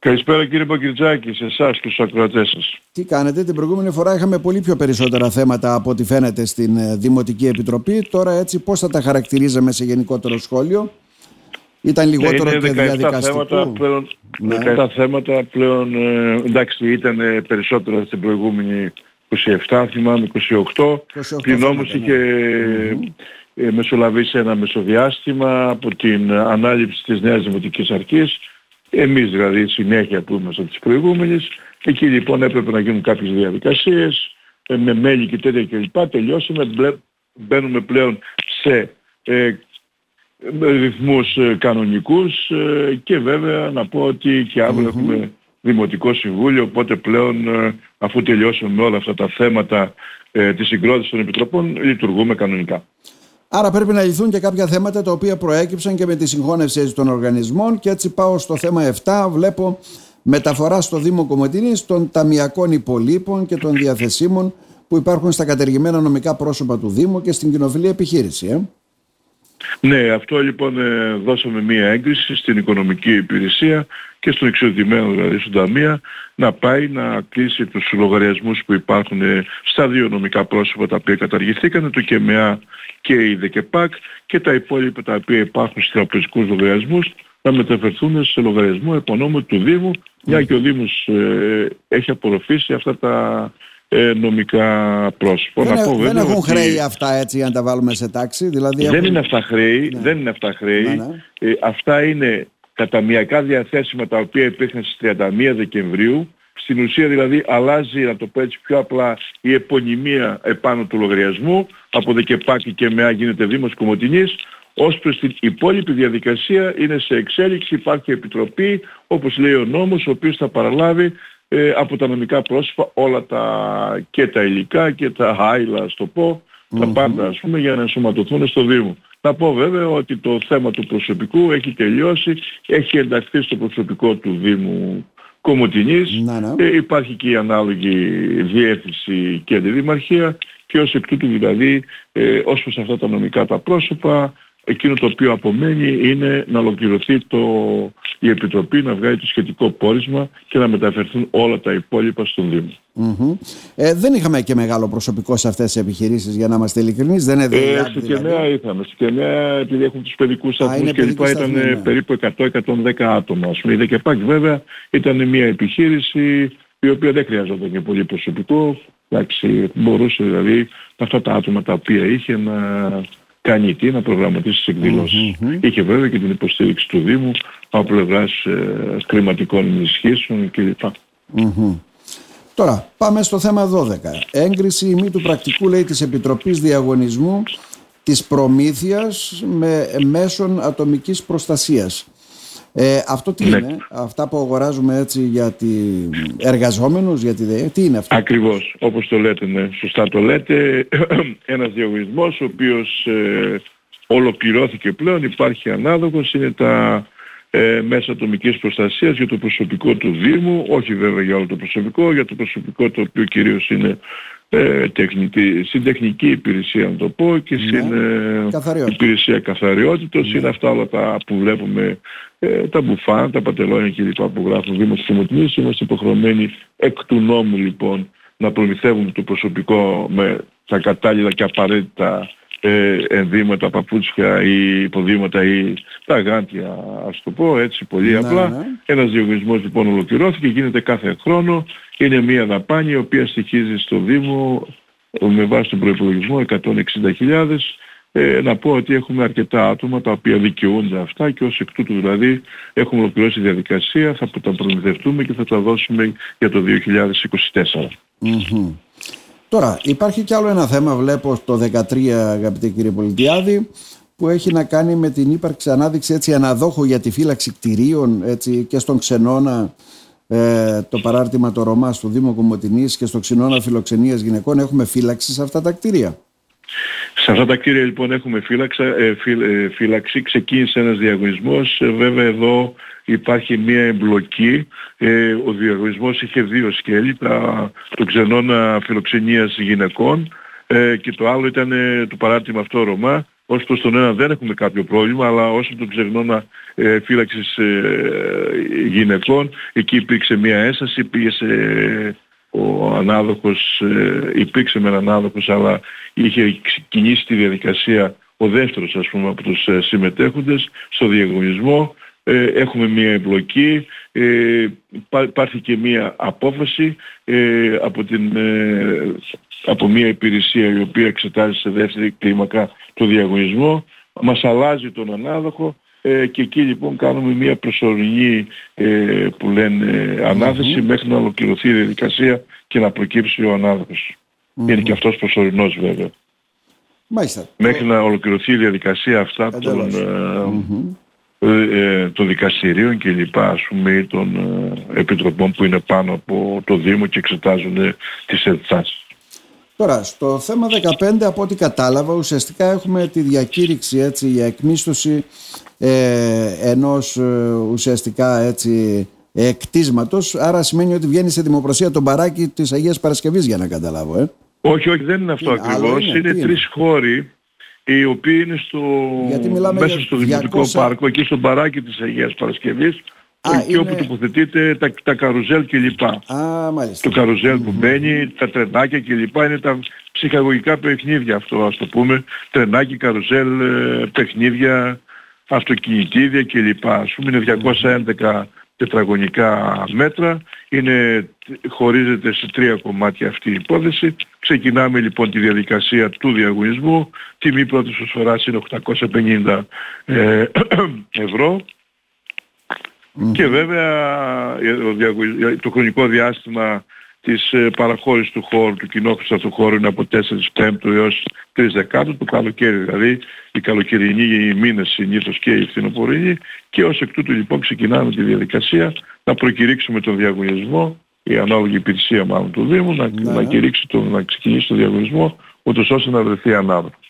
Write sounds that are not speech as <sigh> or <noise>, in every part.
Καλησπέρα κύριε Παγκριτζάκη, σε εσάς και στους ακροατές σας. Τι κάνετε, την προηγούμενη φορά είχαμε πολύ πιο περισσότερα θέματα από ό,τι φαίνεται στην ε, Δημοτική Επιτροπή. Τώρα έτσι πώς θα τα χαρακτηρίζαμε σε γενικότερο σχόλιο; Ήταν λιγότερο ναι, και διαδικαστικό; Θέματα πλέον, ναι. 17 θέματα πλέον, ε, εντάξει ήταν περισσότερα στην προηγούμενη 27, θυμάμαι 28. 28 Πλην όμως είχε mm-hmm. μεσολαβήσει ένα μεσοδιάστημα από την ανάληψη της νέας Δημοτικής Αρχής εμείς δηλαδή συνέχεια που είμαστε τις προηγούμενες. Εκεί λοιπόν έπρεπε να γίνουν κάποιες διαδικασίες ε, με μέλη και τέτοια κλπ. Τελειώσαμε, μπαίνουμε πλέον σε ε, ρυθμούς ε, κανονικούς ε, και βέβαια να πω ότι και αύριο έχουμε Δημοτικό Συμβούλιο, οπότε πλέον αφού τελειώσουμε όλα αυτά τα θέματα ε, της συγκρότησης των Επιτροπών λειτουργούμε κανονικά. Άρα πρέπει να λυθούν και κάποια θέματα τα οποία προέκυψαν και με τη συγχώνευση των οργανισμών και έτσι πάω στο θέμα 7, βλέπω μεταφορά στο Δήμο Κομωτινής των ταμιακών υπολείπων και των διαθεσίμων που υπάρχουν στα κατεργημένα νομικά πρόσωπα του Δήμου και στην κοινοφιλή επιχείρηση. Ε; Ναι, αυτό λοιπόν ε, δώσαμε μία έγκριση στην οικονομική υπηρεσία και στον εξοδημένο δηλαδή στον Ταμεία να πάει να κλείσει τους λογαριασμούς που υπάρχουν ε, στα δύο νομικά πρόσωπα τα οποία καταργηθήκαν, το ΚΕΜΕΑ και η ΔΕΚΕΠΑΚ και τα υπόλοιπα τα οποία υπάρχουν στους τραπεζικούς λογαριασμούς να μεταφερθούν σε λογαριασμό επωνόμου του Δήμου, μια και ο Δήμος ε, έχει απορροφήσει αυτά τα ε, νομικά πρόσωπα. Δεν, πω, δεν έχουν ότι... χρέη αυτά έτσι για να τα βάλουμε σε τάξη. Δηλαδή δεν, είναι αυτά χρέη, ναι. δεν είναι αυτά χρέη. Ναι, ναι. Ε, αυτά είναι καταμιακά διαθέσιμα τα οποία υπήρχαν στις 31 Δεκεμβρίου. Στην ουσία δηλαδή αλλάζει, να το πω έτσι πιο απλά, η επωνυμία επάνω του λογαριασμού. Από Δεκεπάκη και ΜΕΑ γίνεται Δήμος Κομωτινής. Ως προς την υπόλοιπη διαδικασία είναι σε εξέλιξη, υπάρχει επιτροπή, όπως λέει ο νόμος, ο οποίος θα παραλάβει ε, από τα νομικά πρόσωπα όλα τα και τα υλικά και τα άειλα, ας το πω, τα πάντα ας πούμε για να ενσωματωθούν στο Δήμο. Να πω βέβαια ότι το θέμα του προσωπικού έχει τελειώσει, έχει ενταχθεί στο προσωπικό του Δήμου Κομωτινής, ε, υπάρχει και η ανάλογη διεύθυνση και αντιδημαρχία και ως εκ τούτου δηλαδή ε, ως προς αυτά τα νομικά τα πρόσωπα εκείνο το οποίο απομένει είναι να ολοκληρωθεί το, η Επιτροπή να βγάλει το σχετικό πόρισμα και να μεταφερθούν όλα τα υπόλοιπα στον Δήμο. Mm-hmm. Ε, δεν είχαμε και μεγάλο προσωπικό σε αυτές τις επιχειρήσεις για να είμαστε ειλικρινείς. Δεν είναι ε, στη δηλαδή. Κενέα είχαμε. Στη Κενέα επειδή έχουν τους παιδικούς σταθμούς και λοιπά ήταν ναι. περίπου 100-110 άτομα. Ας πούμε. Η ΔΕΚΕΠΑΚ βέβαια ήταν μια επιχείρηση η οποία δεν χρειαζόταν και πολύ προσωπικό. Εντάξει, μπορούσε δηλαδή αυτά τα άτομα τα οποία είχε να κάνει τι, να προγραμματίσει τις εκδηλώσεις. Mm-hmm. Είχε βέβαια και την υποστήριξη του Δήμου από πλευράς ε, χρηματικών ενισχύσεων κλπ. Mm-hmm. Τώρα, πάμε στο θέμα 12. Έγκριση μη του πρακτικού, λέει, της Επιτροπής Διαγωνισμού της Προμήθειας με μέσων ατομικής προστασίας. Ε, αυτό τι ναι. είναι, αυτά που αγοράζουμε έτσι για τη εργαζόμενους, για τη ΔΕΕ, τι είναι αυτό. Ακριβώς, όπως το λέτε, ναι, σωστά το λέτε, <clears throat> ένας διαγωνισμός ο οποίος ε, ολοκληρώθηκε πλέον, υπάρχει ανάδοχος, είναι τα ε, μέσα ατομικής προστασίας για το προσωπικό του Δήμου, όχι βέβαια για όλο το προσωπικό, για το προσωπικό το οποίο κυρίως είναι ε, τεχνική, στην τεχνική υπηρεσία να το πω και ναι. στην ε, υπηρεσία καθαριότητος ναι. είναι αυτά όλα τα που βλέπουμε ε, τα μπουφάν, τα πατελόνια κλπ που γράφουν Δήμος Δημοτινής είμαστε υποχρεωμένοι εκ του νόμου λοιπόν να προμηθεύουμε το προσωπικό με τα κατάλληλα και απαραίτητα ε, ενδύματα, παπούτσια ή υποδήματα ή τα γάντια ας το πω έτσι πολύ ναι, απλά. Ναι. Ένας διαγωνισμός λοιπόν ολοκληρώθηκε, γίνεται κάθε χρόνο, είναι μια δαπάνη η οποία στοιχίζει στο Δήμο με βάση τον προϋπολογισμό 160.000 ε, να πω ότι έχουμε αρκετά άτομα τα οποία δικαιούνται αυτά και ως εκ τούτου δηλαδή έχουμε ολοκληρώσει τη διαδικασία, θα τα προμηθευτούμε και θα τα δώσουμε για το 2024. Τώρα, υπάρχει κι άλλο ένα θέμα, βλέπω το 13 αγαπητέ κύριε Πολιτιάδη, που έχει να κάνει με την ύπαρξη ανάδειξη έτσι αναδόχου για τη φύλαξη κτηρίων έτσι, και στον Ξενώνα ε, το παράρτημα το Ρωμά του Δήμου Κομωτινής και στο Ξενώνα Φιλοξενίας Γυναικών έχουμε φύλαξη σε αυτά τα κτίρια. Σε αυτά τα κτίρια λοιπόν έχουμε φύλαξη, ε, ε, φύλαξη. ξεκίνησε ένας διαγωνισμός, ε, βέβαια εδώ υπάρχει μία εμπλοκή. Ε, ο διαγωνισμός είχε δύο σκέλη, τα, το ξενώνα φιλοξενίας γυναικών ε, και το άλλο ήταν το παράρτημα αυτό Ρωμά ως προς τον ένα δεν έχουμε κάποιο πρόβλημα, αλλά όσο τον ξεγνώνα ε, φύλαξης ε, γυναικών, εκεί υπήρξε μια έσταση, πήγε σε, ο ανάδοχος, ε, υπήρξε με έναν ανάδοχος, αλλά είχε ξεκινήσει τη διαδικασία ο δεύτερος ας πούμε από τους ε, συμμετέχοντες στο διαγωνισμό. Ε, έχουμε μία εμπλοκή, ε, υπάρχει και μία απόφαση ε, από, την, ε, από μία υπηρεσία η οποία εξετάζει σε δεύτερη κλίμακα το διαγωνισμό, μας αλλάζει τον ανάδοχο. Και εκεί λοιπόν κάνουμε μία προσωρινή που λένε ανάθεση μέχρι να ολοκληρωθεί η διαδικασία και να προκύψει ο ανάδοχος. Είναι και αυτός προσωρινός βέβαια. Μάλιστα. Μέχρι να ολοκληρωθεί η διαδικασία αυτά των, ε, των δικαστηρίων και λοιπά ας πούμε ή των ε, επιτροπών που είναι πάνω από το Δήμο και εξετάζουν ε, τις ενστάσεις. Τώρα, στο θέμα 15 από ό,τι κατάλαβα ουσιαστικά έχουμε τη διακήρυξη έτσι, για εκμίσθωση ε, ενός ε, ουσιαστικά έτσι, εκτίσματος άρα σημαίνει ότι βγαίνει σε δημοπροσία τον παράκι της Αγίας Παρασκευής για να καταλάβω. Ε. Όχι, όχι, δεν είναι αυτό είναι, ακριβώς. Είναι, είναι τρεις χώροι οι οποίοι είναι στο, μέσα στο Δημοτικό Πάρκο, εκεί στο παράκι της Αγίας Παρασκευής, Α, εκεί είναι... όπου τοποθετείται τα, τα καρουζέλ κλπ. Α, μάλιστα. Το καρουζέλ που μπαίνει, τα τρενάκια κλπ. Είναι τα ψυχαγωγικά παιχνίδια αυτό, ας το πούμε. Τρενάκι, καρουζέλ, ε, παιχνίδια, αυτοκινητήδια κλπ. Ας πούμε είναι 211 τετραγωνικά μέτρα. Είναι, χωρίζεται σε τρία κομμάτια αυτή η υπόθεση. Ξεκινάμε λοιπόν τη διαδικασία του διαγωνισμού. Τιμή πρώτης προσφοράς είναι 850 ε, <clears throat> ευρώ. Και βέβαια ε, το χρονικό διάστημα της ε, παραχώρησης του χώρου, του κοινόχρηστα του χώρου είναι από 4 Πέμπτου έως 3 Δεκάτου, το καλοκαίρι δηλαδή, οι καλοκαιρινοί μήνες συνήθως και οι φθινοπορεινοί και ως εκ τούτου λοιπόν ξεκινάμε τη διαδικασία να προκηρύξουμε τον διαγωνισμό, η ανάλογη υπηρεσία μάλλον του Δήμου, να, ναι. να, κηρύξει τον, να ξεκινήσει τον διαγωνισμό, ούτως ώστε να βρεθεί ανάδοχος.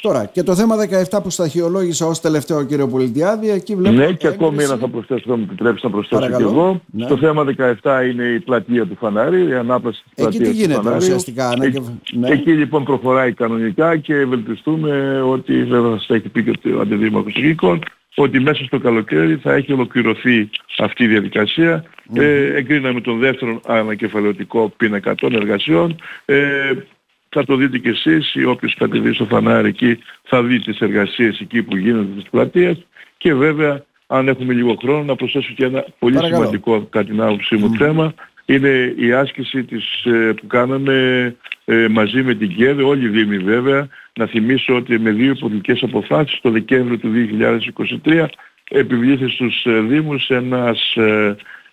Τώρα, και το θέμα 17 που σταχυολόγησα ως τελευταίο κύριο Πολιτιάδη, εκεί βλέπω... Ναι, και ακόμη ένα θα προσθέσω, θα μου επιτρέψει να προσθέσω Παρακαλώ. και εγώ. Ναι. Το θέμα 17 είναι η πλατεία του Φανάρι, η ανάπλαση της πλατείας Εκεί τι γίνεται ουσιαστικά. Ναι, ναι. Εκεί λοιπόν προχωράει κανονικά και ευελπιστούμε ότι βέβαια θα έχει πει και ο Αντιδήμαρχος Γήκων, ότι μέσα στο καλοκαίρι θα έχει ολοκληρωθεί αυτή η διαδικασία. Mm. Ε, εγκρίναμε τον δεύτερο ανακεφαλαιωτικό πίνακα των εργασιών. Ε, θα το δείτε κι εσείς ή όποιος κατεβεί στο φανάρι εκεί θα δει τις εργασίες εκεί που γίνονται στις πλατείες και βέβαια αν έχουμε λίγο χρόνο να προσθέσω και ένα πολύ σημαντικό κατά την άποψή μου θέμα είναι η άσκηση της, ε, που κάναμε ε, μαζί με την ΚΕΔ, όλοι οι Δήμοι βέβαια, να θυμίσω ότι με δύο πολιτικές αποφάσεις το Δεκέμβριο του 2023 επιβλήθη στους ε, Δήμους ένας,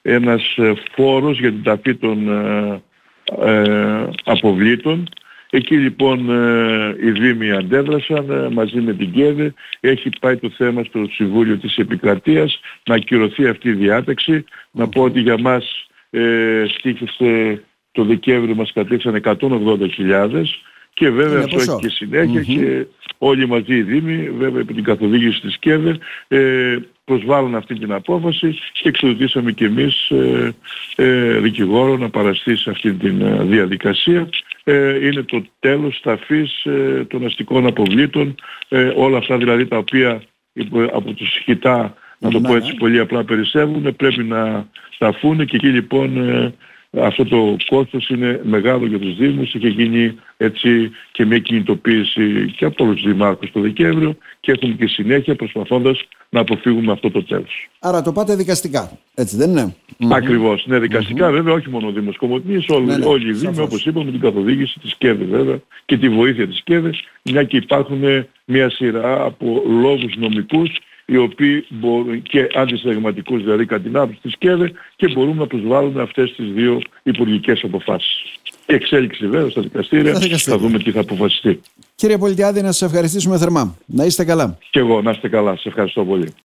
ένας φόρος για την ταφή των αποβλήτων Εκεί λοιπόν ε, οι Δήμοι αντέδρασαν ε, μαζί με την ΚΕΔΕ. Έχει πάει το θέμα στο Συμβούλιο της Επικρατείας να ακυρωθεί αυτή η διάταξη. Να πω ότι για μας ε, στήχησε το Δεκέμβριο μας κατήξαν 180.000 και βέβαια αυτό έχει και συνεχεια και όλοι μαζί οι Δήμοι, βέβαια επί την καθοδήγηση της ΚΕΔΕ, ε, προσβάλλουν αυτή την απόφαση και εξοδοτήσαμε και εμείς ε, ε, δικηγόρο να παραστεί σε αυτή τη ε, διαδικασία. Ε, είναι το τέλος ταφής ε, των αστικών αποβλήτων, ε, όλα αυτά δηλαδή τα οποία από τους χιτά, να το πω ναι, έτσι ναι. πολύ απλά περισσεύουν, πρέπει να σταφούν και εκεί λοιπόν αυτό το κόστος είναι μεγάλο για τους Δήμους. Είχε γίνει έτσι και μια κινητοποίηση και από τους Δημάρχους το Δεκέμβριο και έχουμε και συνέχεια προσπαθώντας να αποφύγουμε αυτό το τέλος. Άρα το πάτε δικαστικά, έτσι δεν είναι; Ακριβώς, ναι δικαστικά βέβαια όχι μόνο ο Δήμος Κομωτινής, όλοι, ναι, ναι, όλοι οι Δήμοι όπως είπαμε με την καθοδήγηση της ΚΕΔΕ βέβαια και τη βοήθεια της ΚΕΔΕ μια και υπάρχουν μια σειρά από λόγους νομικούς οι οποίοι μπορούν και αντισυνταγματικούς δηλαδή κατά την άποψη της ΚΕΔΕ και μπορούμε να προσβάλλουμε αυτές τις δύο υπουργικές αποφάσεις. Η εξέλιξη βέβαια στα δικαστήρια, θα δούμε τι θα αποφασιστεί. Κύριε Πολιτιάδη, να σας ευχαριστήσουμε θερμά. Να είστε καλά. Και εγώ, να είστε καλά. Σας ευχαριστώ πολύ.